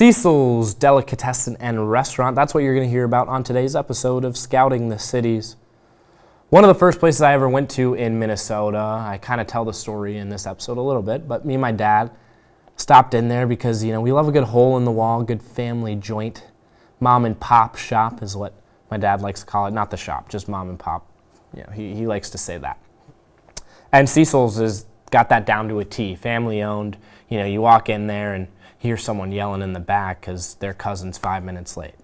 Cecil's Delicatessen and Restaurant. That's what you're going to hear about on today's episode of Scouting the Cities. One of the first places I ever went to in Minnesota, I kind of tell the story in this episode a little bit, but me and my dad stopped in there because, you know, we love a good hole in the wall, good family joint. Mom and pop shop is what my dad likes to call it. Not the shop, just mom and pop. You know, he, he likes to say that. And Cecil's has got that down to a T, family owned. You know, you walk in there and hear someone yelling in the back because their cousin's five minutes late.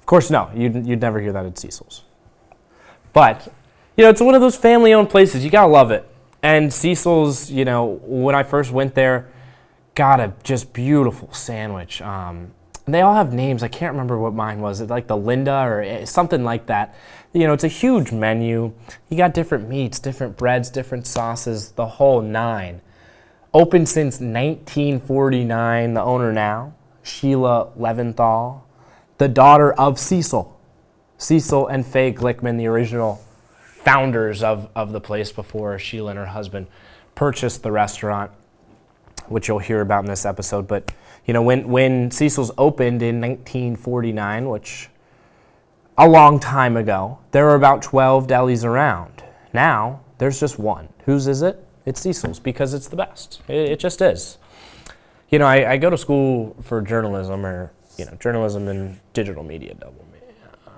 Of course, no, you'd, you'd never hear that at Cecil's. But, you know, it's one of those family owned places. You gotta love it. And Cecil's, you know, when I first went there, got a just beautiful sandwich. Um, they all have names. I can't remember what mine was. It like the Linda or eh, something like that. You know, it's a huge menu. You got different meats, different breads, different sauces, the whole nine. Open since 1949. The owner now, Sheila Leventhal, the daughter of Cecil. Cecil and Faye Glickman, the original founders of, of the place before Sheila and her husband purchased the restaurant, which you'll hear about in this episode. But you know, when, when Cecil's opened in 1949, which a long time ago, there were about 12 delis around. Now, there's just one. Whose is it? It's Cecil's because it's the best. It, it just is. You know, I, I, go to school for journalism or, you know, journalism and digital media double me. Uh,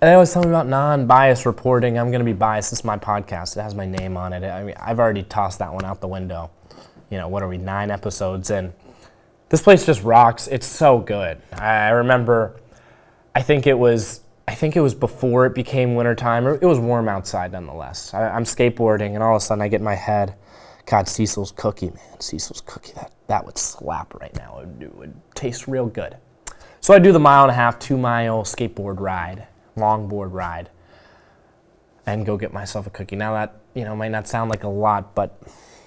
and they always tell me about non-biased reporting. I'm going to be biased. This is my podcast. It has my name on it. I mean, I've already tossed that one out the window. You know, what are we, nine episodes in? This place just rocks. It's so good. I remember, I think it was, I think it was before it became wintertime. It was warm outside nonetheless. I, am skateboarding, and all of a sudden I get in my head, God, Cecil's cookie, man, Cecil's cookie. That that would slap right now. It would, it would taste real good. So I do the mile and a half, two mile skateboard ride, longboard ride, and go get myself a cookie. Now that you know might not sound like a lot, but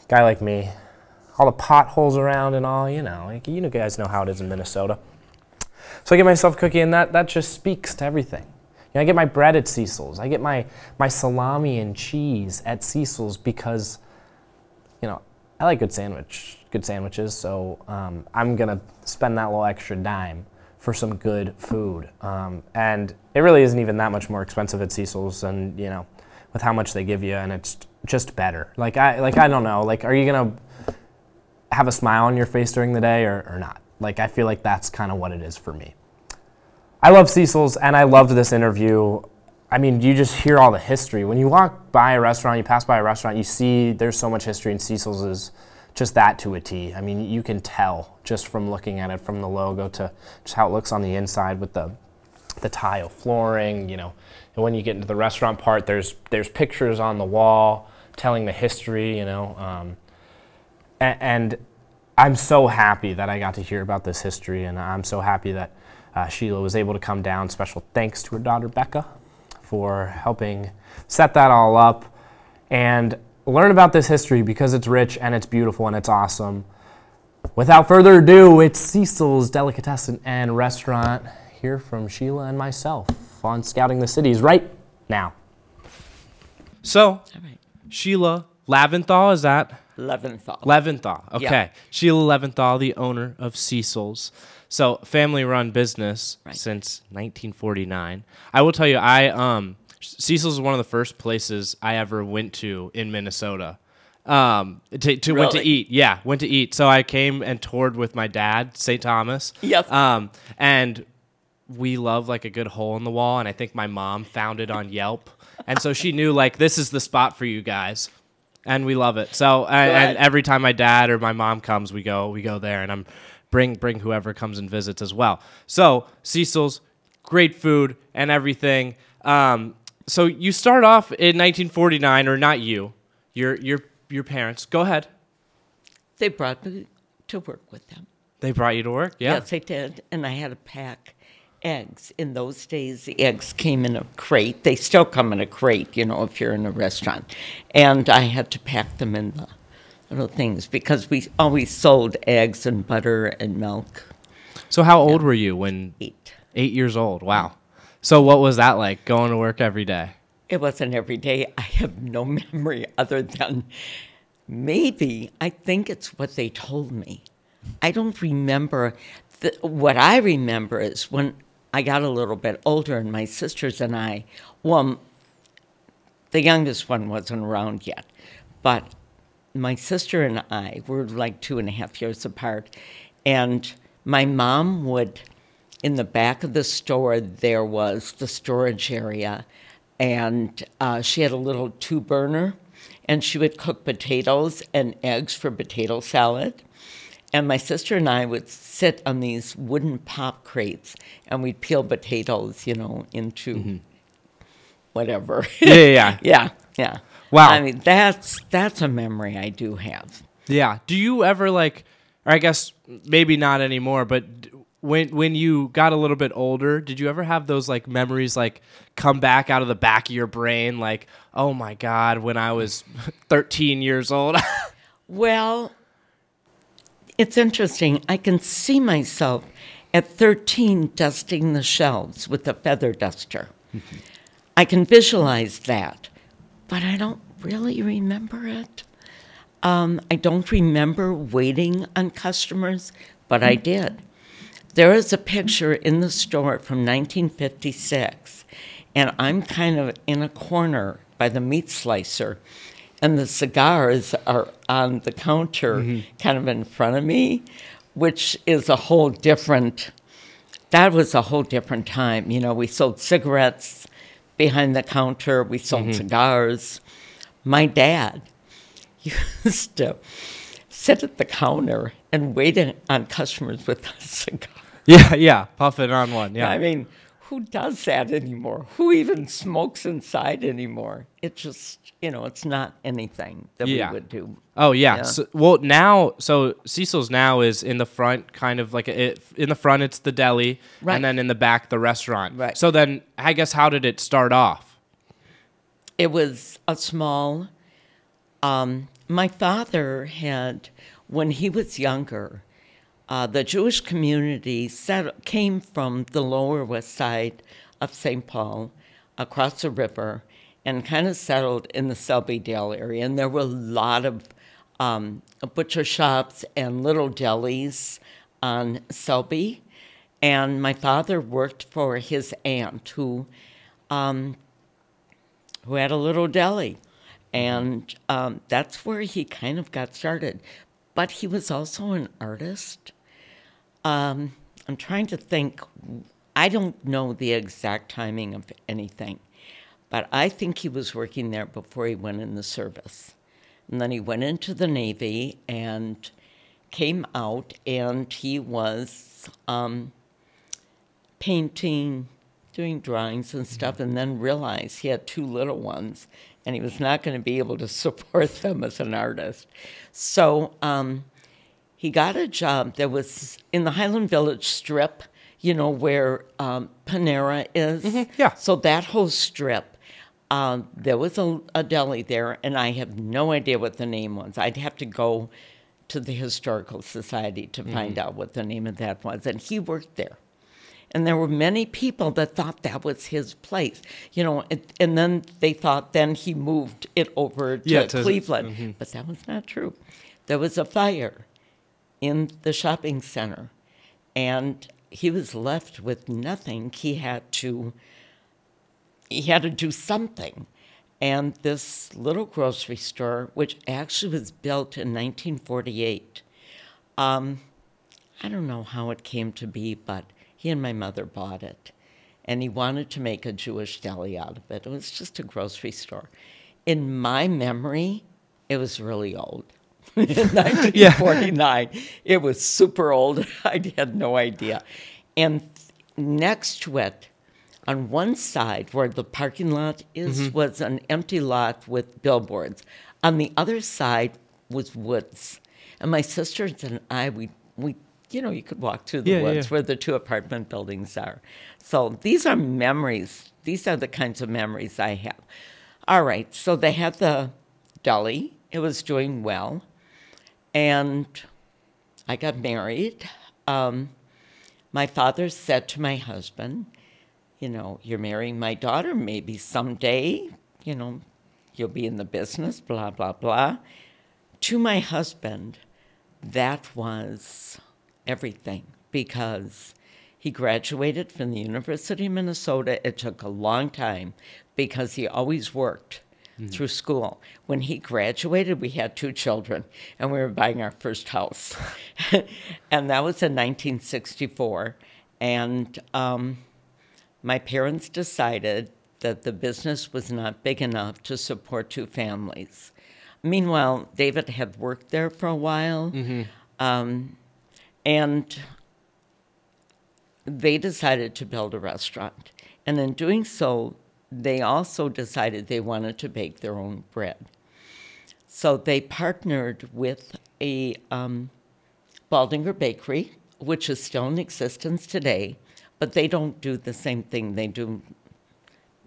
guy like me, all the potholes around and all, you know, like, you guys know how it is in Minnesota. So I get myself a cookie, and that, that just speaks to everything. You know, I get my bread at Cecil's. I get my, my salami and cheese at Cecil's because, you know, I like good sandwich, good sandwiches. So um, I'm gonna spend that little extra dime for some good food. Um, and it really isn't even that much more expensive at Cecil's, and you know, with how much they give you, and it's just better. Like I, like I don't know. Like, are you gonna have a smile on your face during the day or, or not. Like, I feel like that's kind of what it is for me. I love Cecil's and I loved this interview. I mean, you just hear all the history. When you walk by a restaurant, you pass by a restaurant, you see there's so much history, and Cecil's is just that to a T. I mean, you can tell just from looking at it, from the logo to just how it looks on the inside with the the tile flooring. You know, and when you get into the restaurant part, there's there's pictures on the wall telling the history. You know, um, and I'm so happy that I got to hear about this history, and I'm so happy that uh, Sheila was able to come down. Special thanks to her daughter Becca for helping set that all up and learn about this history because it's rich and it's beautiful and it's awesome. Without further ado, it's Cecil's Delicatessen and Restaurant here from Sheila and myself on Scouting the Cities right now. So, Sheila Laventhal, is that Leventhal. Leventhal. Okay. Yeah. Sheila Leventhal, the owner of Cecil's. So family run business right. since 1949. I will tell you, I um Cecil's is one of the first places I ever went to in Minnesota. Um, to, to really? went to eat. Yeah, went to eat. So I came and toured with my dad, St. Thomas. Yep. Um, and we love like a good hole in the wall, and I think my mom found it on Yelp, and so she knew like this is the spot for you guys and we love it. So and, and, every time my dad or my mom comes, we go we go there, and I'm bring bring whoever comes and visits as well. So Cecil's great food and everything. Um, so you start off in 1949, or not you, your your your parents. Go ahead. They brought me to work with them. They brought you to work, yeah. Yes, they did, and I had a pack eggs. In those days, the eggs came in a crate. They still come in a crate, you know, if you're in a restaurant. And I had to pack them in the little things because we always sold eggs and butter and milk. So, how old yeah. were you when? Eight. Eight years old. Wow. So, what was that like going to work every day? It wasn't every day. I have no memory other than maybe I think it's what they told me. I don't remember. The, what I remember is when I got a little bit older, and my sisters and I, well, the youngest one wasn't around yet, but my sister and I were like two and a half years apart, and my mom would, in the back of the store, there was the storage area, and uh, she had a little two burner, and she would cook potatoes and eggs for potato salad. And my sister and I would sit on these wooden pop crates and we'd peel potatoes, you know, into mm-hmm. whatever. Yeah, yeah, yeah. yeah, yeah. Wow. I mean, that's that's a memory I do have. Yeah. Do you ever like, or I guess maybe not anymore, but when when you got a little bit older, did you ever have those like memories like come back out of the back of your brain, like, oh my god, when I was 13 years old? Well, it's interesting. I can see myself at 13 dusting the shelves with a feather duster. I can visualize that, but I don't really remember it. Um, I don't remember waiting on customers, but I did. There is a picture in the store from 1956, and I'm kind of in a corner by the meat slicer, and the cigars are on the counter, mm-hmm. kind of in front of me, which is a whole different. That was a whole different time. You know, we sold cigarettes behind the counter, we sold mm-hmm. cigars. My dad used to sit at the counter and wait on customers with a cigar. yeah, yeah, puffing on one. Yeah. I mean, who does that anymore? Who even smokes inside anymore? It just, you know, it's not anything that Yeah. we would do. Oh yeah. Yeah. So, well, now so Cecil's now is in the front, kind of like a, it, in the front it's the deli, Right. and then in the back the restaurant. Right. So then, I guess how did it start off? It was a small. Um, my father had, when he was younger, uh, the Jewish community set, came from the lower west side of St. Paul across the river and kind of settled in the Selby Dale area. And there were a lot of um, butcher shops and little delis on Selby. And my father worked for his aunt who who had a little deli. And um, that's where he kind of got started. But he was also an artist. Um, I'm trying to think, I don't know the exact timing of anything, but I think he was working there before he went in the service. And then he went into the Navy and came out, and he was um, painting, doing drawings and stuff, and then realized he had two little ones and he was not going to be able to support them as an artist. So um, he got a job that was in the Highland Village strip, you know, where um, Panera is. yeah. So that whole strip. Um, there was a, a deli there, and I have no idea what the name was. I'd have to go to the Historical Society to find out what the name of that was. And he worked there. And there were many people that thought that was his place, you know, and, and then they thought then he moved it over to, Yeah, to- Cleveland. But that was not true. There was a fire in the shopping center, and he was left with nothing. He had to he had to do something. And this little grocery store, which actually was built in 1948, um, I don't know how it came to be, but he and my mother bought it. And he wanted to make a Jewish deli out of it. It was just a grocery store. In my memory, it was really old. In 1949, it was super old. I had no idea. And next to it, on one side where the parking lot is, mm-hmm. was an empty lot with billboards. On the other side was woods. And my sisters and I, we, we you know, you could walk through the Yeah, woods yeah. where the two apartment buildings are. So these are memories. These are the kinds of memories I have. All right, so they had the deli. It was doing well. And I got married. Um, my father said to my husband, you know, you're marrying my daughter, maybe someday, you know, you'll be in the business, blah, blah, blah. To my husband, that was everything because he graduated from the University of Minnesota. It took a long time because he always worked through school. When he graduated, we had two children and we were buying our first house. and that was in 1964. And um, my parents decided that the business was not big enough to support two families. Meanwhile, David had worked there for a while, um, and they decided to build a restaurant. And in doing so, they also decided they wanted to bake their own bread. So they partnered with a um, Baldinger Bakery, which is still in existence today, but they don't do the same thing they do.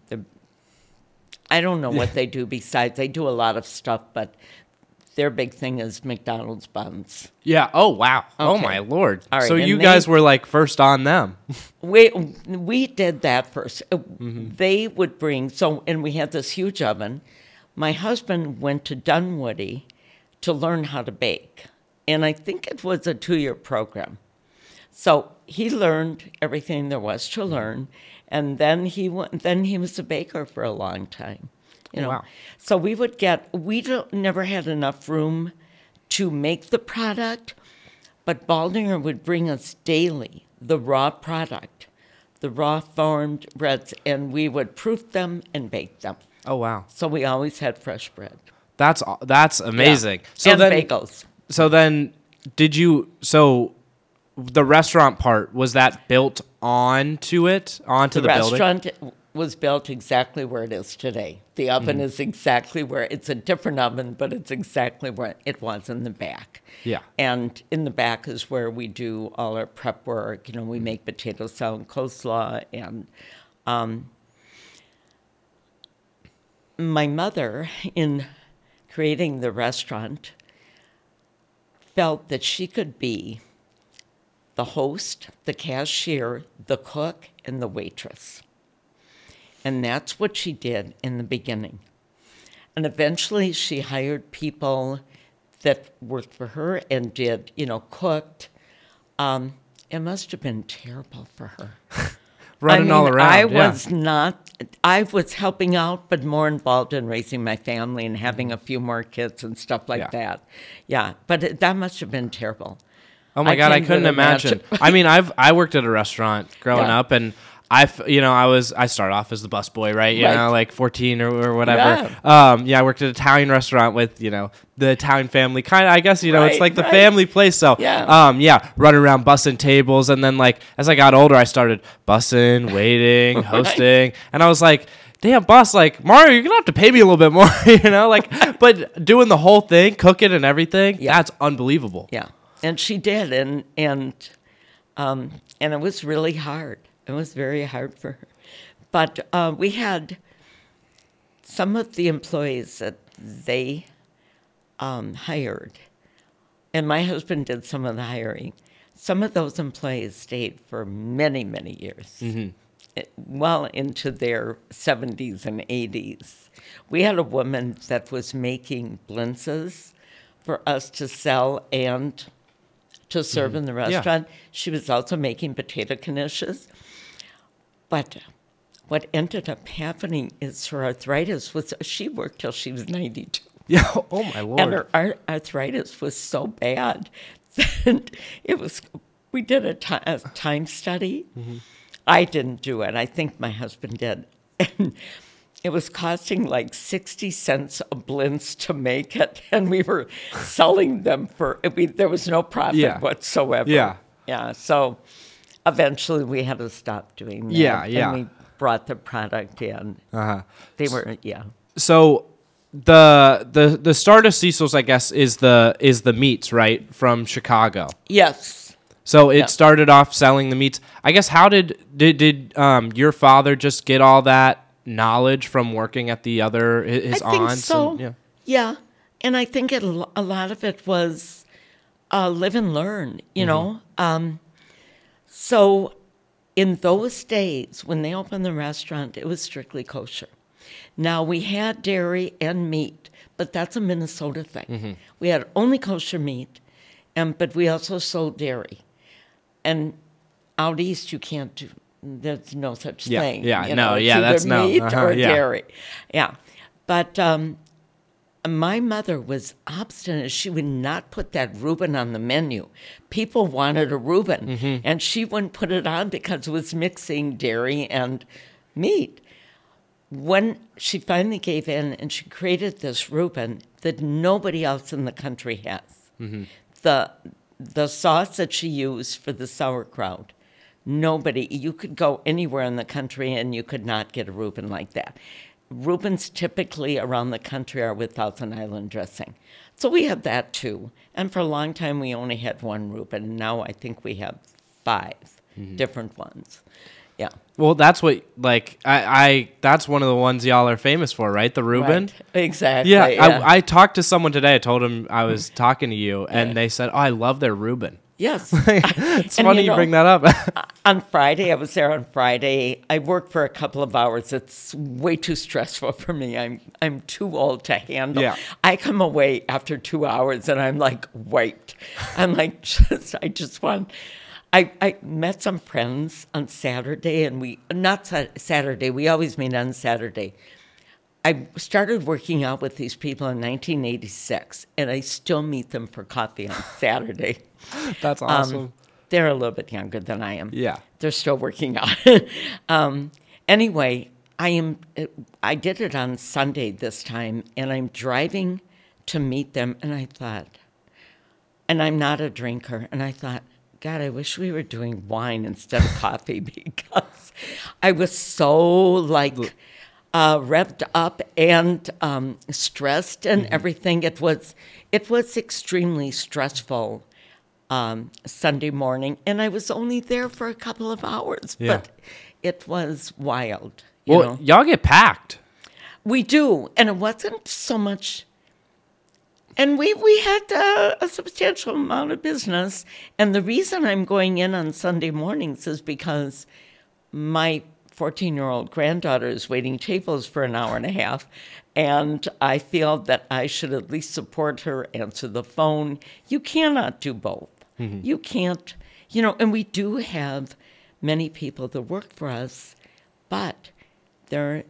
The, I don't know what they do besides. They do a lot of stuff, but their big thing is McDonald's buns. Yeah. Oh wow. Oh my lord. All right, so and you they- guys were like first on them. We we did that first. Uh, They would bring so, and we had this huge oven. My husband went to Dunwoody to learn how to bake, and I think it was a two-year program. So he learned everything there was to learn, and then he went. Then he was a baker for a long time. You know, Wow. so we would get. We don't, never had enough room to make the product, but Baldinger would bring us daily the raw product, the raw formed breads, and we would proof them and bake them. Oh wow. So we always had fresh bread. That's that's amazing. Yeah. So and then bagels. so then did you so the restaurant part was that built onto it onto the, the, building? Was built exactly where it is today. The oven Mm-hmm. is exactly where it's a different oven, but it's exactly where it was in the back. Yeah. And in the back is where we do all our prep work. You know, we make potato salad, and coleslaw, and um, my mother, in creating the restaurant, felt that she could be the host, the cashier, the cook, and the waitress. And that's what she did in the beginning. And eventually she hired people that worked for her and did, you know, cooked. Um, it must have been terrible for her. Running I all mean, around. I yeah. was not, I was helping out, but more involved in raising my family and having a few more kids and stuff like Yeah. that. Yeah, but it, that must have been terrible. Oh my I god, I couldn't imagine. imagine. I mean, I've I worked at a restaurant growing Yeah. up, and I, you know, I was I started off as the busboy, right? You Right. know, like fourteen or, or whatever. Um, yeah, I worked at an Italian restaurant with you know the Italian family. Kind of, I guess you know, it's like the right. family place. So, Yeah. um, yeah, running around bussing tables, and then like as I got older, I started bussing, waiting, hosting, and I was like. Damn, boss! Like Mario, you're gonna have to pay me a little bit more, you know. Like, but doing the whole thing, cooking and everything, Yeah. that's unbelievable. Yeah, and she did, and and um, and it was really hard. It was very hard for her, but uh, we had some of the employees that they um, hired, and my husband did some of the hiring. Some of those employees stayed for many, many years, it- well into their 70s and 80s. We had a woman that was making blintzes for us to sell and to serve in the restaurant. She was also making potato knishes. But what ended up happening is her arthritis was, she worked till she was 92. Yeah. Oh my lord. And her ar- arthritis was so bad that it was. We did a ti- a time study. Mm-hmm. I didn't do it. I think my husband did. And it was costing like 60 cents a blintz to make it. And we were selling them for, we, there was no profit Yeah. whatsoever. Yeah. Yeah. So eventually we had to stop doing that. Yeah, yeah. And we brought the product in. Uh-huh. They were, yeah. So the the the start of Cecil's, I guess, is the is the meats, right, from Chicago. Yes. So it Yeah. started off selling the meats. I guess how did did did um your father just get all that knowledge from working at the other his I think aunts? so. And, yeah. Yeah, and I think it, a lot of it was uh, live and learn. You know, um, so in those days when they opened the restaurant, it was strictly kosher. Now we had dairy and meat, but that's a Minnesota thing. We had only kosher meat, and but we also sold dairy, and out east you can't do. There's no such Yeah, thing. yeah, you no, know, it's yeah, that's no, meat uh-huh, or yeah. dairy. Yeah, but um, my mother was obstinate. She would not put that Reuben on the menu. People wanted a Reuben, Mm-hmm. and she wouldn't put it on because it was mixing dairy and meat. When she finally gave in and she created this Reuben that nobody else in the country has, the the sauce that she used for the sauerkraut, nobody you could go anywhere in the country and you could not get a Reuben like that. Reubens typically around the country are with Thousand Island dressing. So we have that too. And for a long time we only had one Reuben. And now I think we have 5 mm-hmm. different ones. Yeah. Well, that's what like I, I that's one of the ones y'all are famous for, right? The Reuben. Right. Exactly. Yeah, yeah. I, I talked to someone today. I told him I was talking to you, and they said, "Oh, I love their Reuben." Yes. It's And funny you you, know- bring that up. Uh, on Friday, I was there on Friday. I worked for a couple of hours. It's way too stressful for me. I'm I'm too old to handle. Yeah. I come away after two hours and I'm like wiped. I'm like just I just want. I, I met some friends on Saturday and we not Sa- Saturday. We always meet on Saturday. I started working out with these people in 1986, and I still meet them for coffee on Saturday. that's Um, awesome. they're a little bit younger than I am. Yeah. They're still working out. um, anyway, I am. I did it on Sunday this time, and I'm driving to meet them, and I thought, and I'm not a drinker, and I thought, God, I wish we were doing wine instead of coffee because I was so like uh, revved up and um, stressed and everything. It was it was extremely stressful um, Sunday morning, and I was only there for a couple of hours, Yeah. but it was wild. You well, know? y'all get packed. We do, and it wasn't so much. And we we had uh, a substantial amount of business, and the reason I'm going in on Sunday mornings is because my 14 year old granddaughter is waiting tables for an hour and a half, and I feel that I should at least support her, answer the phone. You cannot do both. Mm-hmm. You can't, you know, and we do have many people that work for us, but their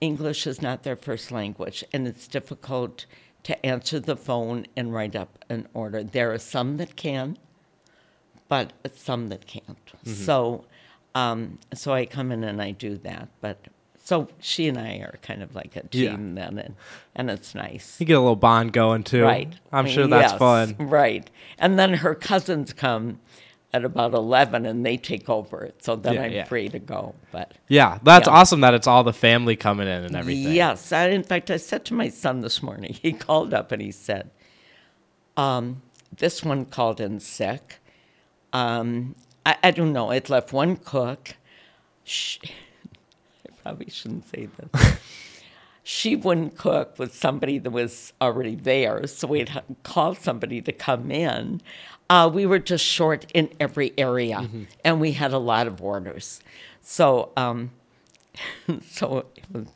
English is not their first language, and it's difficult to answer the phone and write up an order. There are some that can, but some that can't. Mm-hmm. So, um, so I come in and I do that. But so she and I are kind of like a Yeah. team then, and and it's nice. You get a little bond going too. Right. I'm sure that's Yes, fun. Right. And then her cousins come at about 11 and they take over it. So then Yeah, I'm yeah. free to go. But Yeah, that's Yeah. awesome that it's all the family coming in and everything. Yes. I, in fact, I said to my son this morning, he called up and he said, um, this one called in sick. Um, I, I don't know. It left one cook. She, I probably shouldn't say this. she wouldn't cook with somebody that was already there, so we'd ha- call somebody to come in. Uh, we were just short in every area, and we had a lot of orders. So, um, so it was,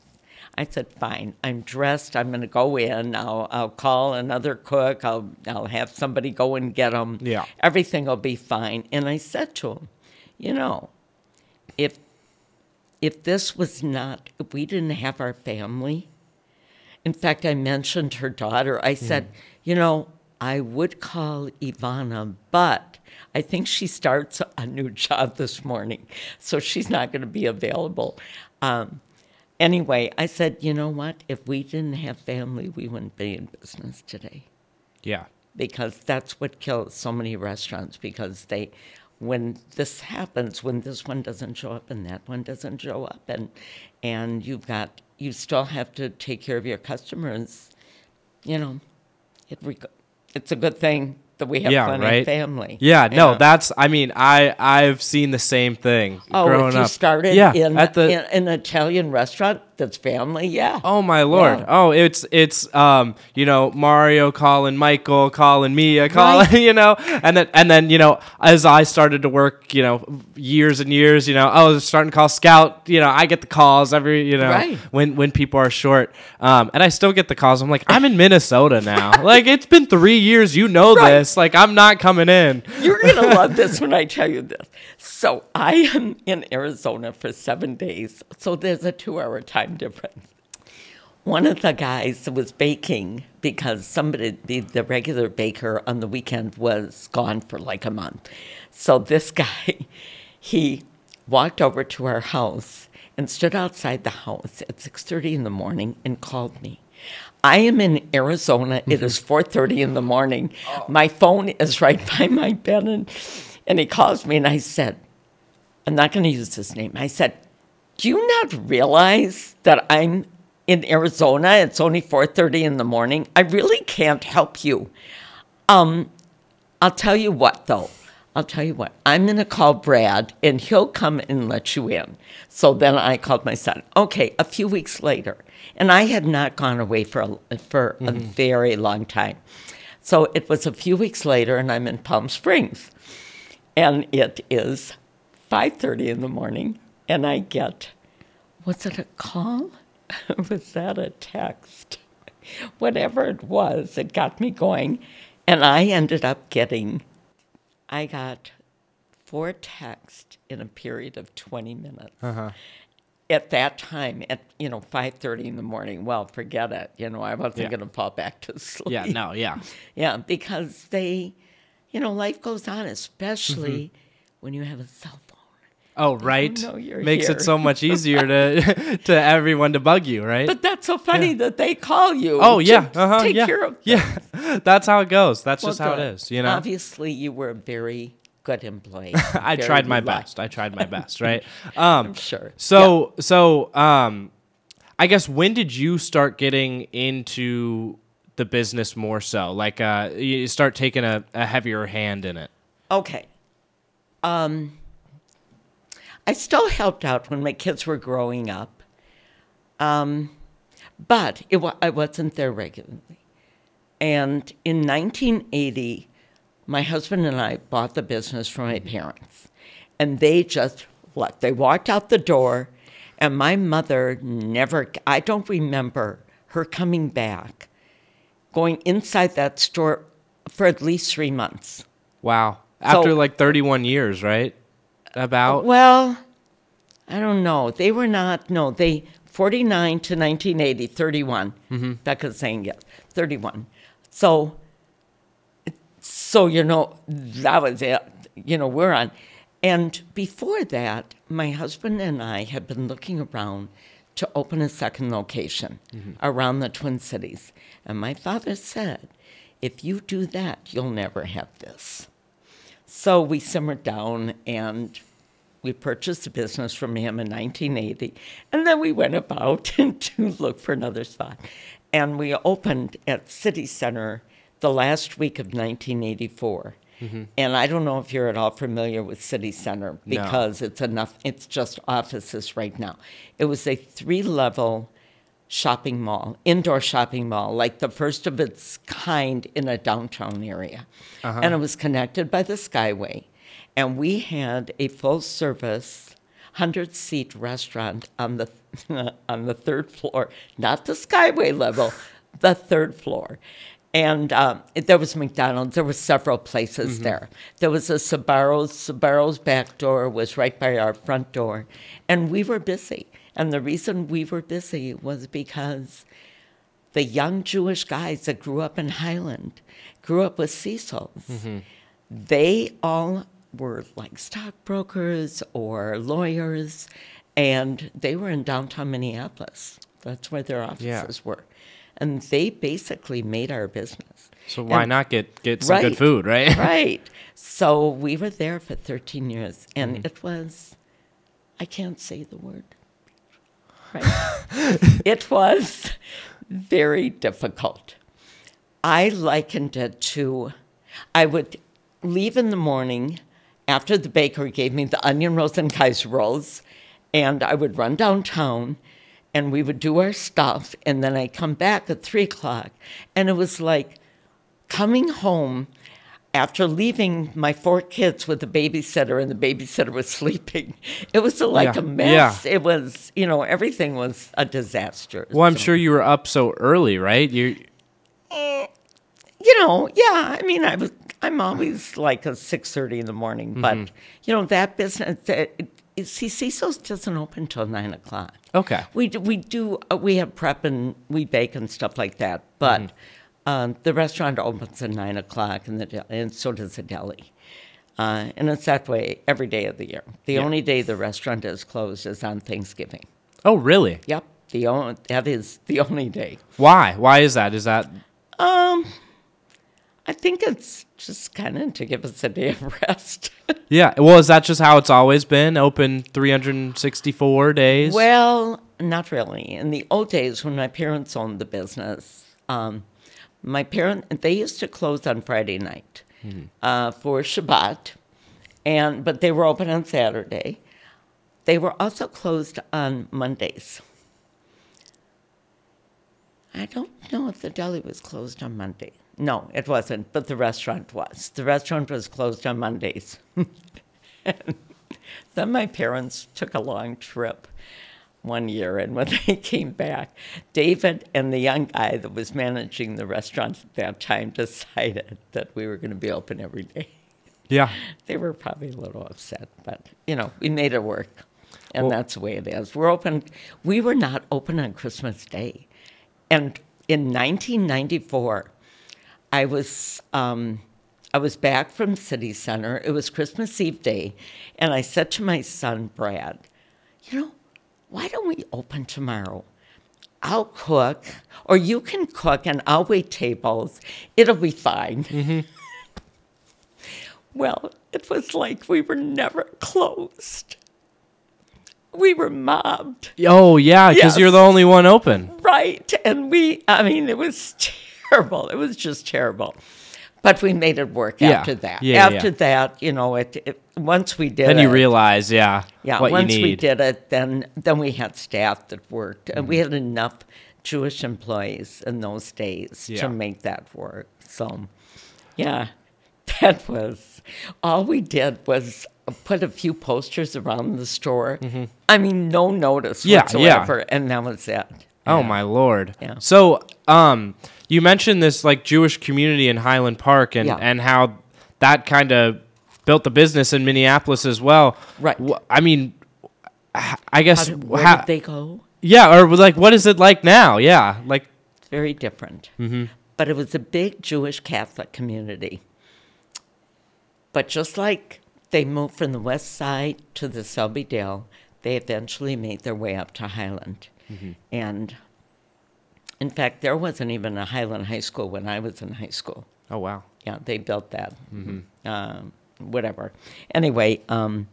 I said, "Fine, I'm dressed. I'm going to go in. I'll, I'll call another cook. I'll, I'll have somebody go and get them. Yeah. everything will be fine." And I said to him, "You know, if if this was not, if we didn't have our family, in fact, I mentioned her daughter. I said, you know, I would call Ivana, but I think she starts a new job this morning, so she's not going to be available. Um, anyway, I said, you know what? If we didn't have family, we wouldn't be in business today Yeah. because that's what kills so many restaurants because they when this happens when this one doesn't show up and that one doesn't show up and and you've got you still have to take care of your customers you know it it's a good thing that we have Yeah, plenty right? of family Yeah, no, that's. I mean, I I've seen the same thing oh growing if you up. started yeah, in, at the in an Italian restaurant that's family. Yeah. Oh my lord! Yeah. Oh, it's it's um you know Mario calling Michael, calling Mia, calling Right. you know, and then and then you know as I started to work, you know, years and years, you know, I was starting to call Scout. You know, I get the calls every you know Right. when when people are short, um, and I still get the calls. I'm like, I'm in Minnesota now. Like it's been three years. You know Right. this. Like I'm not coming in. You're going to love this when I tell you this. So I am in Arizona for seven days. So there's a two hour time difference. One of the guys was baking because somebody, the, the regular baker on the weekend was gone for like a month. So this guy, he walked over to our house and stood outside the house at 6.30 in the morning and called me. I am in Arizona. It mm-hmm. is 4:30 in the morning. Oh. My phone is right by my bed, and, and he calls me, and I said, "I'm not going to use his name." I said, "Do you not realize that I'm in Arizona? It's only 4:30 in the morning. I really can't help you." Um, I'll tell you what, though. I'll tell you what. I'm going to call Brad, and he'll come and let you in. So then I called my son. Okay, a few weeks later, and I had not gone away for a, for a very long time. So it was a few weeks later, and I'm in Palm Springs, and it is 5:30 in the morning, and I get, was it a call? was that a text? Whatever it was, it got me going, and I ended up getting, I got four texts in a period of 20 minutes uh-huh. at that time at you know 5:30 in the morning well forget it you know i wasn't Yeah. going to fall back to sleep Yeah. No. Yeah. yeah because they you know life goes on especially Mm-hmm. when you have a cell phone Oh, right. Makes here. it so much easier to to everyone to bug you, right? but that's so funny that they call you Oh yeah, uh-huh, take yeah. care of yeah. That's how it goes. That's Well, just how it is. You know, obviously you were a very good employee I Very tried my best. I tried my best. Right. Um. i'm sure So so um, I guess when did you start getting into the business more so? Like uh, you start taking a, a heavier hand in it. Okay. Um, I still helped out when my kids were growing up, um, but it wa- I wasn't there regularly. And in 1980, my husband and I bought the business from my parents, and they just left. They walked out the door, and my mother never, I don't remember her coming back, going inside that store for at least three months. Wow. After So- like 31 years, right? About. Well, I don't know. They were not, no, they, 49 to 1980, 31. Mm-hmm. Becca's saying yes, 31. So, so, you know, that was it. You know, we're on. And before that, my husband and I had been looking around to open a second location mm-hmm. around the Twin Cities. And my father said, if you do that, you'll never have this. So we simmered down and we purchased the business from him in 1980. And then we went about to look for another spot. And we opened at City Center the last week of 1984. Mm-hmm. And I don't know if you're at all familiar with City Center because it's enough, it's just offices right now. It was a three level shopping mall, indoor shopping mall, like the first of its kind in a downtown area. Uh-huh. And it was connected by the Skyway. And we had a full service, 100 seat restaurant on the, on the third floor, not the Skyway level, the third floor. And um, it- there was McDonald's. There were several places there. There was a Sbarro's. Sbarro's back door was right by our front door, and we were busy. And the reason we were busy was because the young Jewish guys that grew up in Highland grew up with Cecil's. They all were like stockbrokers or lawyers, and they were in downtown Minneapolis. That's where their offices were. And they basically made our business. So why And- not get get some good food, right? right. So we were there for 13 years, and Mm-hmm. it was, I can't say the word. Right. it was very difficult. I likened it to, I would leave in the morning after the baker gave me the onion rolls and Kaiser rolls, and I would run downtown and we would do our stuff, and then I'd come back at three o'clock, and it was like coming home after leaving my four kids with the babysitter and the babysitter was sleeping. It was like Yeah, a mess. It was you know everything was a disaster. Well, I'm So, sure you were up so early, right? You you know yeah i mean i was i'm always like a 6.30 in the morning Mm-hmm. but you know that business that, see cecil's doesn't open till 9 o'clock okay? We do, we do uh, we have prep and we bake and stuff like that, but Mm-hmm. um, the restaurant opens at nine o'clock and the and so does the deli, uh, and it's that way every day of the year. The Yeah. only day the restaurant is closed is on Thanksgiving. Oh, really? Yep, the only, that is the only day. Why? Why is that? Is that Um, I think it's just kind of to give us a day of rest. yeah? Well, is that just how it's always been? Open 364 days. Well, not really. In the old days, when my parents owned the business, um, my parent they used to close on Friday night uh, for Shabbat, and but they were open on Saturday. They were also closed on Mondays. I don't know if the deli was closed on Monday. No, it wasn't, but the restaurant was. The restaurant was closed on Mondays. Then my parents took a long trip one year, and when they came back, David and the young guy that was managing the restaurant at that time decided that we were going to be open every day. yeah. They were probably a little upset, but you know, we made it work, and Well- that's the way it is. We're open. We were not open on Christmas Day, and in 1994, I was um, I was back from City Center. It was Christmas Eve day, and I said to my son Brad, "You know, why don't we open tomorrow?" I'll cook, or you can cook, and I'll wait tables. It'll be fine. Well, it was like we were never closed. We were mobbed, Oh, yeah, because Yes. you're the only one open. right? And we, I mean, it was terrible. It was just terrible. But we made it work Yeah. after that. Yeah, after yeah. that, you know, it, it once we did it. Then it. you realize, yeah, Yeah, once we did it, then then we had staff that worked, and we Mm-hmm. had enough Jewish employees in those days Yeah. to make that work. So, yeah, that was all we did was put a few posters around the store. I mean, no notice Mm-hmm. Yeah, yeah. whatsoever, and that was it. Oh Yeah. my lord. Yeah. So, um, you mentioned this like Jewish community in Highland Park and Yeah. and how that kind of built the business in Minneapolis as well. Right. I mean, I guess How did, where how- did they go? yeah, or like what is it like now? Yeah, like It's very different. Mm-hmm. But it was a big Jewish Catholic community. But just like they moved from the west side to the Selby Dale, they eventually made their way up to Highland. Mm-hmm. And in fact, there wasn't even a Highland High School when I was in high school. oh wow. Yeah, they built that. Mm-hmm. Um, whatever. Anyway, um,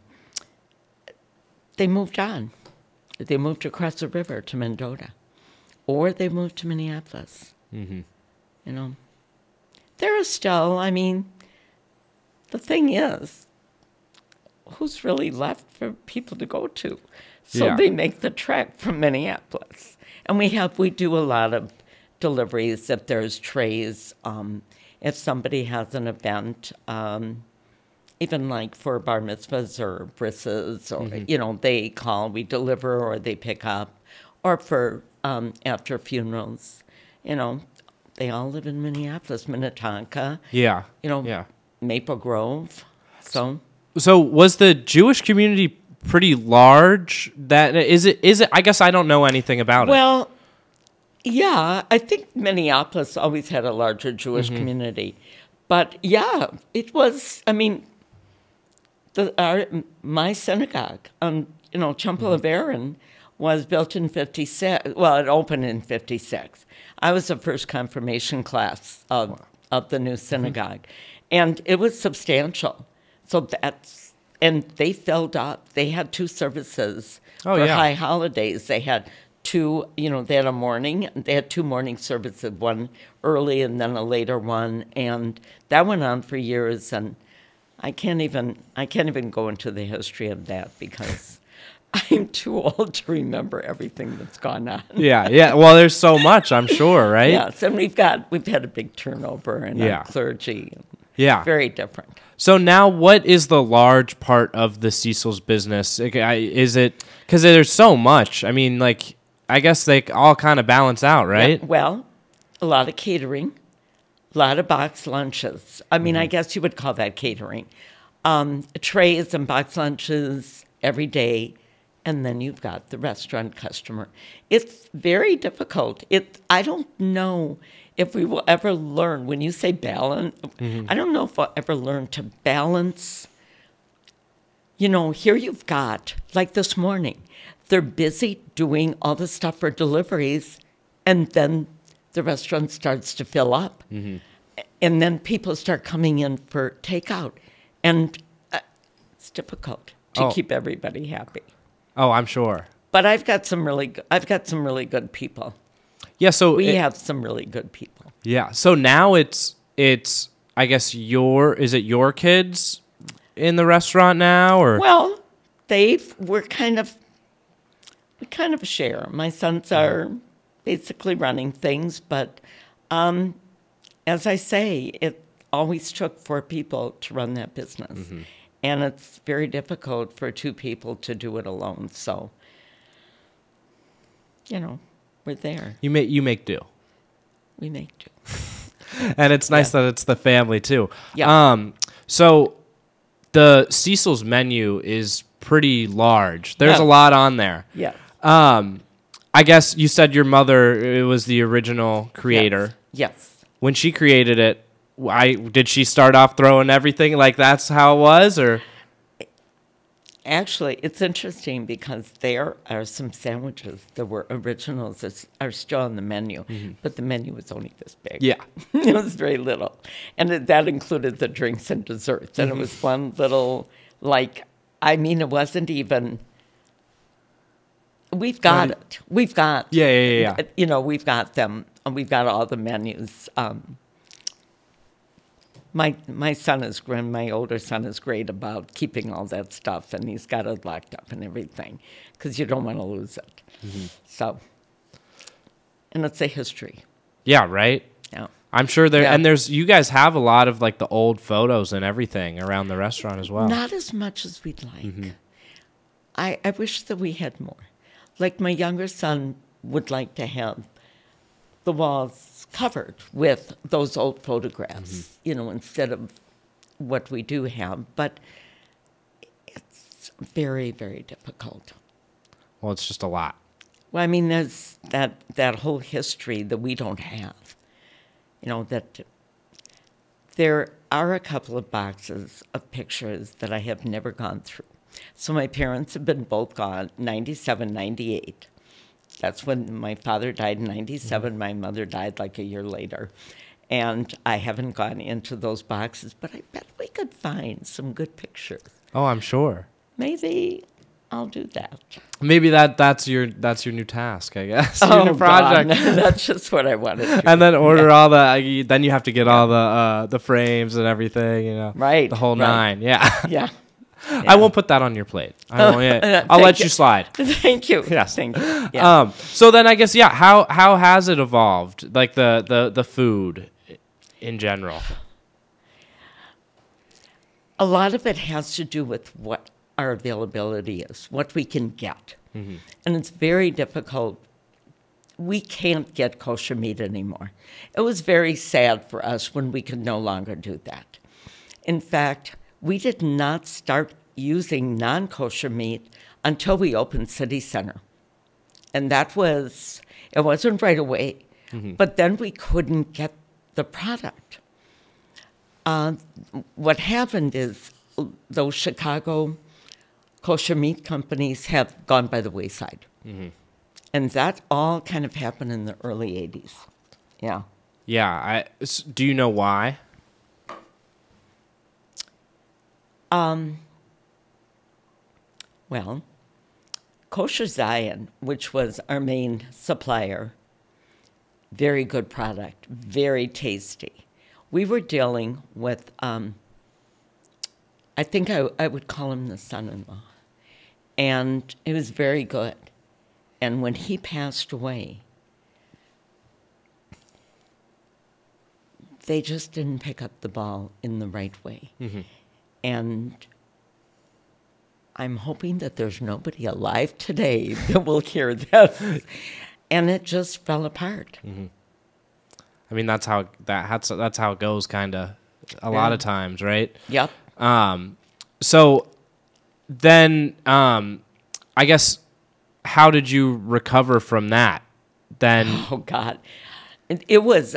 they moved on. They moved across the river to Mendota, or they moved to Minneapolis. Mm-hmm. You know, there are still. I mean, the thing is, who's really left for people to go to? So Yeah. they make the trek from Minneapolis, and we have we do a lot of deliveries. If there's trays, um, if somebody has an event, um, even like for bar mitzvahs or brisses, or you know, they call, we deliver, or they pick up, or for um, after funerals, you know, they all live in Minneapolis, Minnetonka, Yeah. you know, Yeah. Maple Grove. So So was the Jewish community pretty large? That is it. Is it? I guess I don't know anything about it. Well, yeah, I think Minneapolis always had a larger Jewish mm-hmm. community, but yeah, it was. I mean, the our my synagogue, um, you know, Temple of mm-hmm. Aaron, was built in '56. Well, it opened in '56. I was the first confirmation class of of the new mm-hmm. synagogue, and it was substantial. So that's and they filled up. They had two services Oh, for yeah. high holidays. They had two, you know, they had a morning, they had two morning services, one early and then a later one, and that went on for years. And I can't even, I can't even go into the history of that because I'm too old to remember everything that's gone on. Yeah, yeah. Well, there's so much, I'm sure, right? Yes, and we've got we've had a big turnover in Yeah. our clergy. Yeah. Very different. So now, what is the large part of the Cecil's business? Is it because there's so much? I mean, like, I guess they all kind of balance out, right? Well, a lot of catering, a lot of box lunches. I mean, Mm-hmm. I guess you would call that catering. Um, trays and box lunches every day, and then you've got the restaurant customer. It's very difficult. It. I don't know if we will ever learn. When you say balance, Mm-hmm. I don't know if we'll ever learn to balance you know, here you've got, like this morning, they're busy doing all the stuff for deliveries, and then the restaurant starts to fill up. And then people start coming in for takeout. And uh, it's difficult to Oh. keep everybody happy. Oh, I'm sure. But I've got some really, I've got some really good people. Yeah. So We it- have some really good people. Yeah. So now it's it's I guess your is it your kids in the restaurant now or Well, they've we're kind of we kind of share. My sons are basically running things, but um, as I say, it always took four people to run that business, and it's very difficult for two people to do it alone. So, you know, we're there. you make you make do. We make do. And it's nice that it's the family too. Yeah. Um so the Cecil's menu is pretty large. There's Yeah. a lot on there. Yeah. Um I guess you said your mother it was the original creator. Yes. When she created it, I did she start off throwing everything like that's how it was or Actually, it's interesting because there are some sandwiches that were originals that are still on the menu, but the menu was only this big. Yeah. it was very little. And it, that included the drinks and desserts. And it was one little, like, I mean, it wasn't even, we've got it. We've got, Yeah, yeah, yeah, yeah. you know, we've got them, and we've got all the menus. Um, my my son is great. My older son is great about keeping all that stuff, and he's got it locked up and everything, because you don't want to lose it. Mm-hmm. So, and it's a history. Yeah, right? Yeah. I'm sure there Yeah. and there's you guys have a lot of like the old photos and everything around the restaurant as well. Not as much as we'd like. Mm-hmm. I, I wish that we had more. Like my younger son would like to have the walls covered with those old photographs, mm-hmm. you know, instead of what we do have. But it's very, very difficult. Well, it's just a lot. Well, I mean, there's that, that whole history that we don't have. You know, that there are a couple of boxes of pictures that I have never gone through. So my parents have been both gone 97, 98. That's when my father died in 97. My mother died like a year later. And I haven't gone into those boxes, but I bet we could find some good pictures. Oh, I'm sure. Maybe I'll do that. Maybe that that's your that's your new task, I guess. your Oh, new project. God. That's just what I wanted to And then order all the then you have to get all the uh, the frames and everything, you know. Right, The whole right. nine. Yeah. Yeah. I won't put that on your plate. I won't, yeah. I'll let you you. slide. Thank you. Yes. Thank you. Yeah. Um so then I guess yeah, how how has it evolved? Like the the the food in general. a lot of it has to do with what our availability is, what we can get. And it's very difficult. We can't get kosher meat anymore. It was very sad for us when we could no longer do that. In fact, we did not start using non kosher meat until we opened City Center. And that was, it wasn't right away, but then we couldn't get the product. Uh, what happened is those Chicago kosher meat companies have gone by the wayside. And that all kind of happened in the early 80s. Yeah. Yeah, I do you know why? Well, Kosher Zion, which was our main supplier, very good product, very tasty. We were dealing with, um, I think I, I would call him the son in law. and it was very good. And when he passed away, they just didn't pick up the ball in the right way. And I'm hoping that there's nobody alive today that will hear this. And it just fell apart. I mean, that's how that that's that's how it goes, kind of, a lot of times, right? Yep. Um, so then, um, I guess, how did you recover from that? Then, Oh God, it, it was.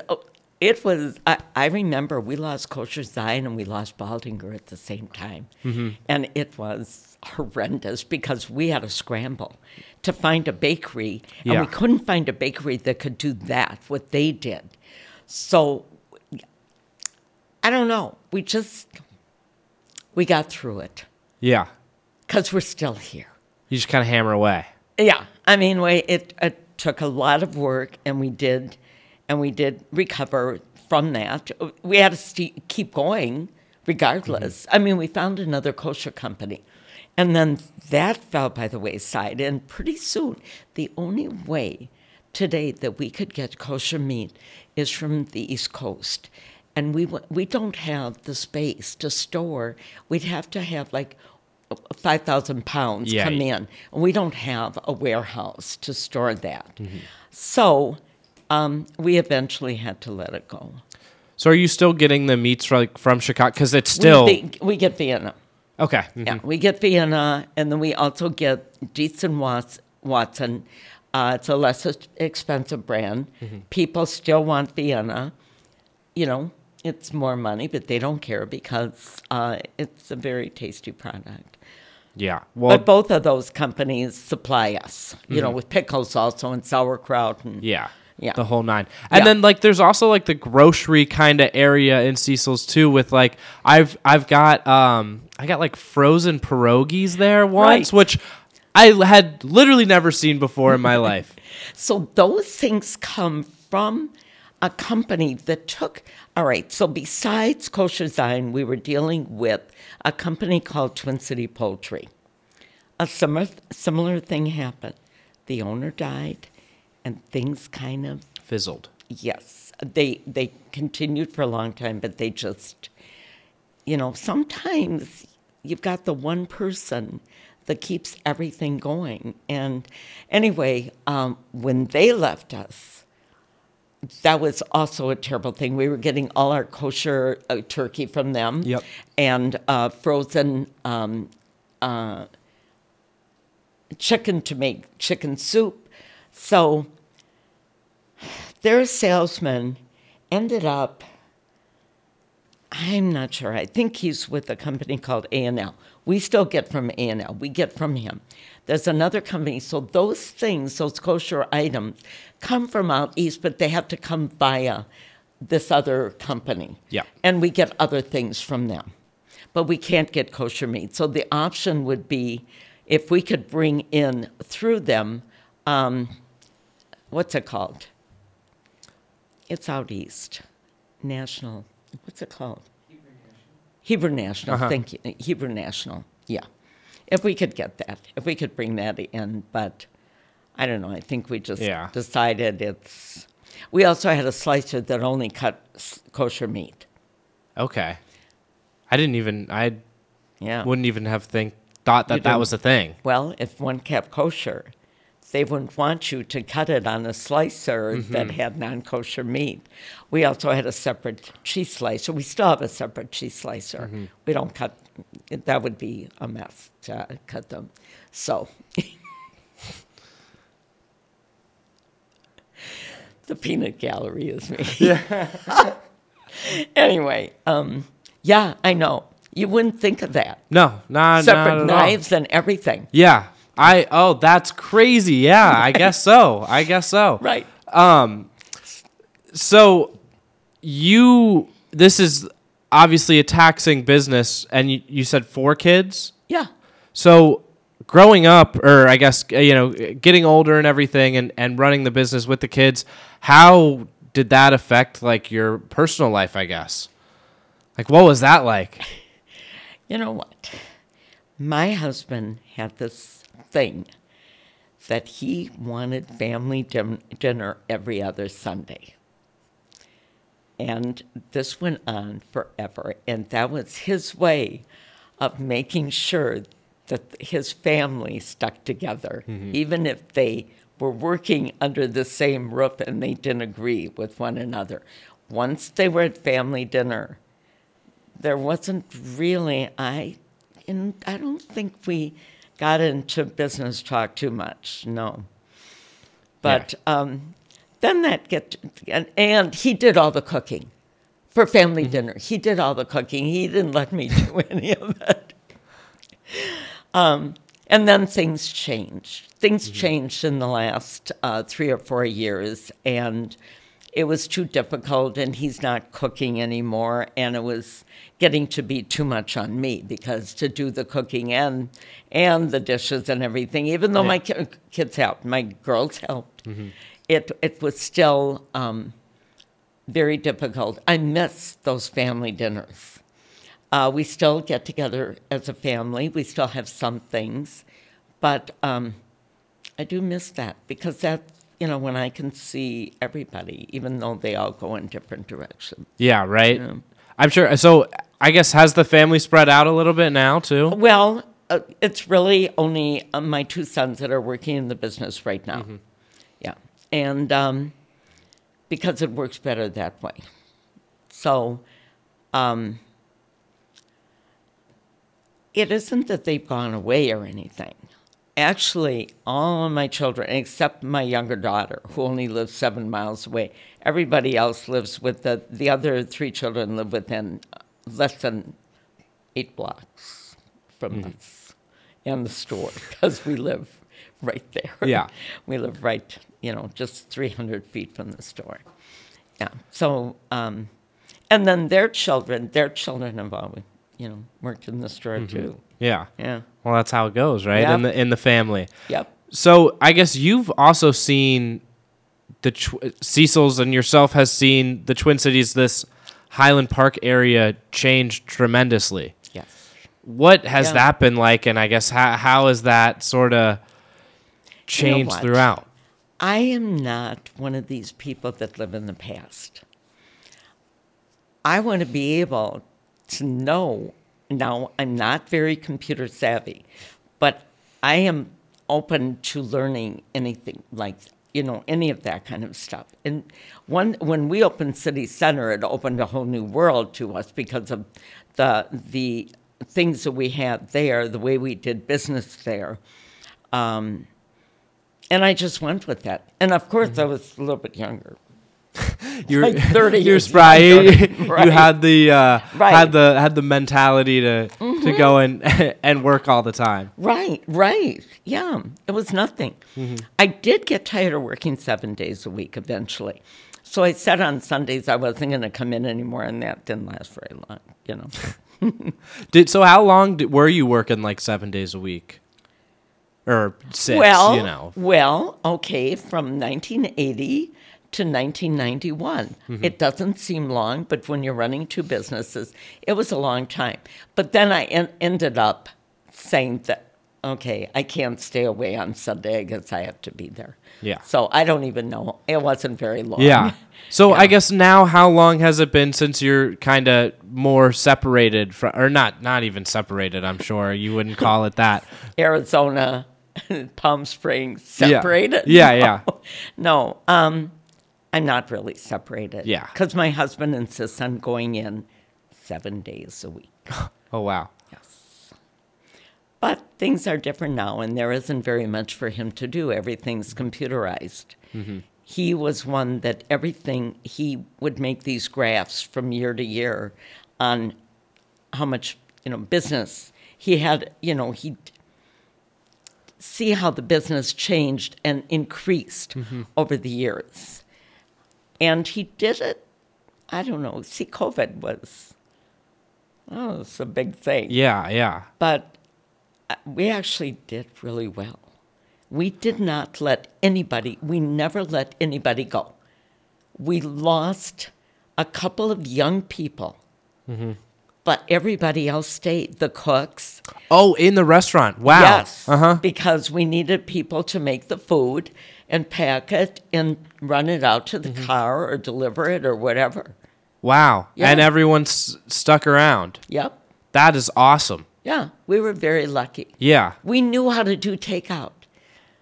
It was. I, I remember we lost Kosher Zion and we lost Baldinger at the same time, mm-hmm. and it was horrendous because we had a scramble to find a bakery, and Yeah. we couldn't find a bakery that could do that what they did. So I don't know. We just we got through it yeah, because we're still here. you just kind of hammer away. Yeah, I mean, we, it, it took a lot of work, and we did, and we did recover from that. We had to st- keep going, regardless. Mm-hmm. I mean, we found another kosher company, and then that fell by the wayside. And pretty soon, the only way today that we could get kosher meat is from the East Coast, and we w- we don't have the space to store. We'd have to have like. 5,000 pounds Yeah. come in. And we don't have a warehouse to store that. Mm-hmm. So um, we eventually had to let it go. So, are you still getting the meats from like, from Chicago? Because it's still we, we get Vienna. okay. mhm. Yeah, we get Vienna, and then we also get Dietz and Watts, Watson. Uh, it's a less expensive brand. People still want Vienna. You know, it's more money, but they don't care because uh, it's a very tasty product. Yeah. Well, but both of those companies supply us, you know, with pickles also and sauerkraut and Yeah. Yeah. The whole nine. And Yeah. then like there's also like the grocery kind of area in Cecil's too with like I've I've got um I got like frozen pierogies there once Right. which I had literally never seen before in my life. So those things come from a company that took, all right, so besides Kosher Zion, we were dealing with a company called Twin City Poultry. A similar, similar thing happened. The owner died, and things kind of, Fizzled. yes, they, they continued for a long time, but they just, you know, sometimes you've got the one person that keeps everything going. And anyway, um, when they left us, that was also a terrible thing. We were getting all our kosher uh, turkey from them, Yep. and uh, frozen um, uh, chicken to make chicken soup. So their salesman ended up I'm not sure. I think he's with a company called A&L. We still get from A&L. We get from him. There's another company. So those things, those kosher items, come from out east, but they have to come via this other company. Yeah. And we get other things from them. But we can't get kosher meat. So the option would be if we could bring in through them, um, what's it called? It's out east. National. What's it called? Hebrew National. Uh-huh. Thank you. Hebrew National. Yeah. If we could get that, if we could bring that in, but I don't know. I think we just Yeah. decided it's. We also had a slicer that only cut kosher meat. Okay. I didn't even I Yeah. wouldn't even have think thought that You that didn't- was a thing. Well, if one kept kosher, they wouldn't want you to cut it on a slicer Mm-hmm. that had non kosher meat. We also had a separate cheese slicer. We still have a separate cheese slicer. Mm-hmm. We don't cut, that would be a mess to cut them. So. the peanut gallery is me. Yeah. anyway, um, yeah, I know. You wouldn't think of that. No, not Separate not at all. knives and everything. Yeah. I oh that's crazy. Yeah, I guess so. I guess so. Right. Um So you this is obviously a taxing business and you, you said four kids? Yeah. So growing up or I guess uh, you know getting older and everything and and running the business with the kids, how did that affect like your personal life, I guess? Like what was that like? You know what? my husband had this thing that he wanted family dim- dinner every other Sunday. And this went on forever. And that was his way of making sure that his family stuck together, mm-hmm. even if they were working under the same roof and they didn't agree with one another. Once they were at family dinner, there wasn't really I and I don't think we got into business talk too much, no. But um, then that get and, and he did all the cooking for family dinner. He did all the cooking. He didn't let me do any of it. Um, and then things changed. Things changed in the last uh, three or four years, and it was too difficult. And he's not cooking anymore, and it was getting to be too much on me because to do the cooking and and the dishes and everything, even though my ki- kids helped, my girls helped, it it was still um, very difficult. I miss those family dinners. Uh, we still get together as a family. We still have some things, but um, I do miss that because that you know when I can see everybody, even though they all go in different directions. Yeah, right. I'm sure. So I guess has the family spread out a little bit now too? Well, uh, it's really only uh, my two sons that are working in the business right now. Yeah, and um, because it works better that way. So, um, it isn't that they've gone away or anything. Actually, all of my children, except my younger daughter, who only lives seven miles away, everybody else lives with the the other three children live within uh, less than eight blocks from us and the store because we live right there. Yeah. we live right, you know, just 300 feet from the store. Yeah. So, um, and then their children, their children have always, you know, worked in the store too. Yeah. Yeah. Well, that's how it goes, right? In the in the family. Yep. So I guess you've also seen the tw- Cecil's and yourself has seen the Twin Cities, this Highland Park area change tremendously. Yes. What has Yeah. that been like? And I guess how how has that sort of changed what? throughout? I am not one of these people that live in the past. I want to be able to know. Now, I'm not very computer savvy, but I am open to learning anything like you know any of that kind of stuff. And one when we opened City Center, it opened a whole new world to us because of the the things that we had there, the way we did business there. Um, and I just went with that. And of course, I was a little bit younger. You're Like 30 you're spry. you Right. had the uh, Right. had the had the mentality to to go and and work all the time. Right, right. Yeah, it was nothing. I did get tired of working seven days a week eventually. So I said on Sundays I wasn't going to come in anymore, and that didn't last very long, you know. Did so? How long did, were you working? Like seven days a week, or six? well, you know. well, okay, from 1980 to 1991. It doesn't seem long, but when you're running two businesses, it was a long time. But then I en- ended up saying that, okay, I can't stay away on Sunday. I guess I have to be there. Yeah. So I don't even know. It wasn't very long. Yeah. So Yeah. I guess now, how long has it been since you're kind of more separated from, or not? Not even separated. I'm sure you wouldn't call it that. Arizona, Palm Springs, separated. Yeah. separated. Yeah, yeah. No, um, I'm not really separated. Yeah. Because my husband insists on going in seven days a week. Oh wow. Yes. But things are different now, and there isn't very much for him to do. Everything's computerized. Mm-hmm. He was one that everything, he would make these graphs from year to year on how much, you know, business he had, you know, he'd see how the business changed and increased mm-hmm. over the years. And he did it, I don't know, see, COVID was, oh, it's a big thing Yeah, yeah. but uh, we actually did really well. We did not let anybody, we never let anybody go. We lost a couple of young people, but everybody else stayed. The cooks, Oh, in the restaurant. Wow. yes, Uh huh. because we needed people to make the food and pack it and run it out to the Mm-hmm. car or deliver it or whatever. Wow. Yeah. And everyone's stuck around. Yep, That is awesome. yeah, we were very lucky. Yeah. We knew how to do takeout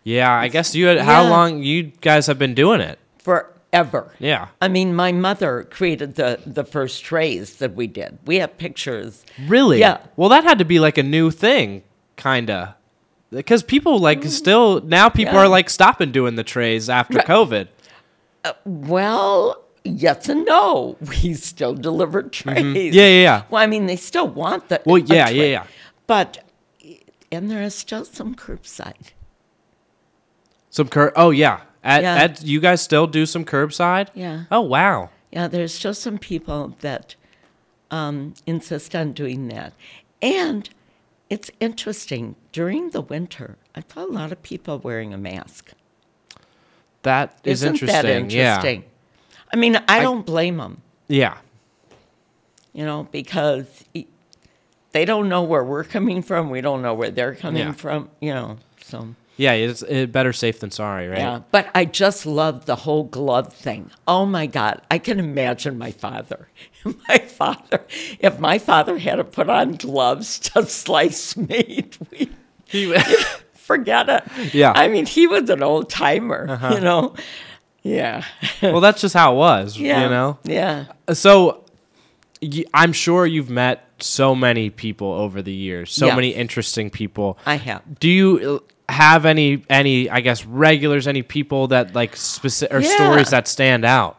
Yeah. I guess you had, how Yeah. long you guys have been doing it? forever. Yeah. I mean, my mother created the, the first trays that we did. We have pictures. Really? Yeah. Well, that had to be like a new thing, kind of. Because people like still now people Mm. Yeah. are like stopping doing the trays after Right. COVID. Well, yes and no. We still delivered trays. Mm-hmm. Yeah, yeah, yeah. Well, I mean, they still want the. Well, yeah, yeah, yeah. But, and there is still some curbside. Some cur. Oh yeah. At, Yeah. at you guys still do some curbside? Yeah. Oh wow. Yeah, there's still some people that um, insist on doing that. And it's interesting. During the winter, I saw a lot of people wearing a mask. That is Isn't interesting. that interesting? Yeah. I mean, I, don't blame them, Yeah. You know, because they don't know where we're coming from. We don't know where they're coming Yeah. from, you know, so. Yeah. It's it, better safe than sorry, right? Yeah, but I just love the whole glove thing. Oh my God, I can imagine my father. My father, if my father had to put on gloves to slice meat, we he would forget it. Yeah. Uh-huh. I mean, he was an old timer, you know. Yeah. well, that's just how it was. yeah. You know. Yeah. So, I'm sure you've met so many people over the years. So many interesting people. I have. Do you have any any I guess regulars? Any people that like specific or Yeah. stories that stand out?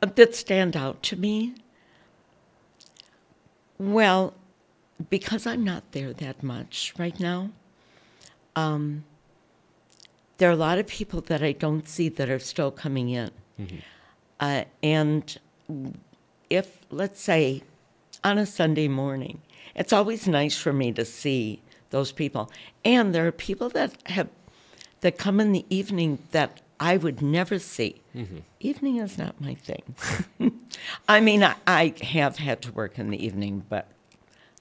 that stand out to me? Well, because I'm not there that much right now, um, there are a lot of people that I don't see that are still coming in. Uh, and if, let's say, on a Sunday morning, it's always nice for me to see those people. And there are people that have that come in the evening that I would never see. Evening is not my thing. I mean, I, I have had to work in the evening, but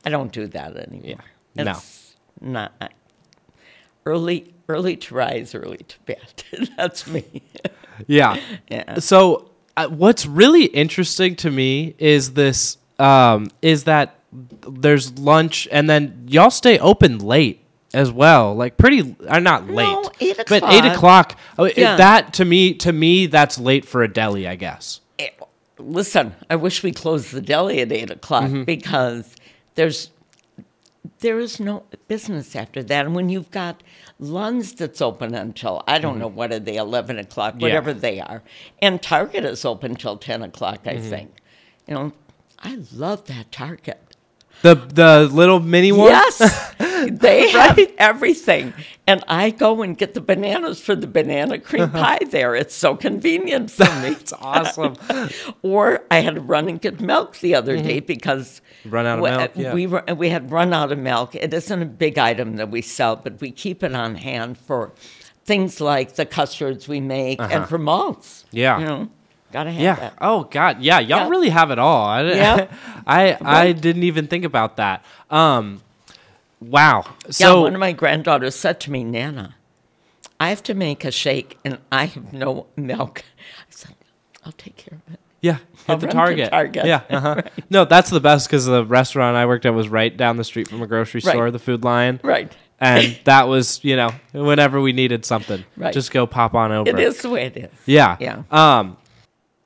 I don't do that anymore. Yeah. No. Not I- early. Early to rise, early to bed. That's me. Yeah. Yeah. So uh, what's really interesting to me is this um, is that there's lunch and then y'all stay open late as well, like pretty uh, not late, No, eight but eight o'clock. it- Yeah. that to me to me that's late for a deli, I guess. Eh, Listen, I wish we closed the deli at eight o'clock Mm-hmm. because there's there is no business after that. And when you've got Lund's that's open until I don't know what are they eleven o'clock, Mm-hmm. Yeah. whatever they are, and Target is open till ten o'clock. I Mm-hmm. think. You know, I love that Target. The the little mini one. Yes, they have everything, and I go and get the bananas for the banana cream pie there. It's so convenient for me. It's awesome. Or I had to run and get milk the other day because Mm-hmm. Run out of we, milk, yeah. we were we had run out of milk. It isn't a big item that we sell, but we keep it on hand for things like the custards we make and for malts. Uh-huh. Yeah. you know, gotta have Yeah. that. Oh God. Yeah. Y'all Yeah. really have it all. I, Yeah. I I didn't even think about that. Um. Wow. yeah, So one of my granddaughters said to me, Nana, I have to make a shake and I have no milk. I said, I'll take care of it. Yeah, I'll the Target. Target. Yeah, uh-huh. no, that's the best because the restaurant I worked at was right down the street from a grocery Right. store, the Food Lion, Right. and that was you know whenever we needed something, Right. just go pop on over. It is the way it is. Yeah. Yeah. Um,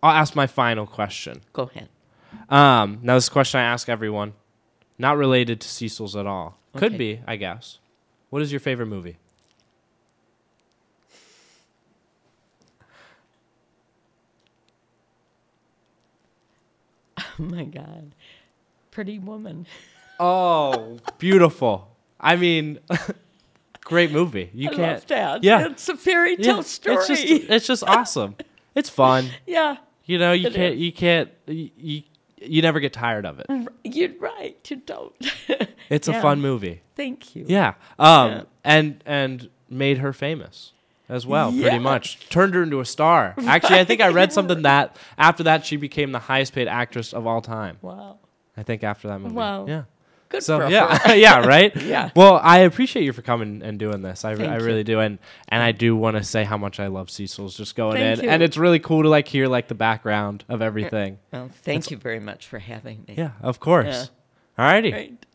I'll ask my final question. Go ahead. Um, now this question I ask everyone, not related to Cecil's at all. Could be, I guess. What is your favorite movie? Oh my God. Pretty woman. Oh, beautiful. I mean, great movie. You I can't. love that. Yeah. It's a fairy tale Yeah, story. It's just, it's just awesome. It's fun. yeah. You know, you It can't, is. you can't, you, you, you never get tired of it. You're right. You don't. It's a fun movie. Thank you. Yeah. Um, Yeah. and and made her famous as well, pretty much. Turned her into a star. Actually, I think I read something that after that she became the highest paid actress of all time. Wow. I think after that movie. Wow. Yeah. Good So yeah, yeah, right. Yeah. Well, I appreciate you for coming and doing this. I, Thank I you. really do, and and I do want to say how much I love Cecil's just going Thank in, you. and it's really cool to like hear like the background of everything. Well, thank you very much for having me. Yeah, of course. Alrighty. Great.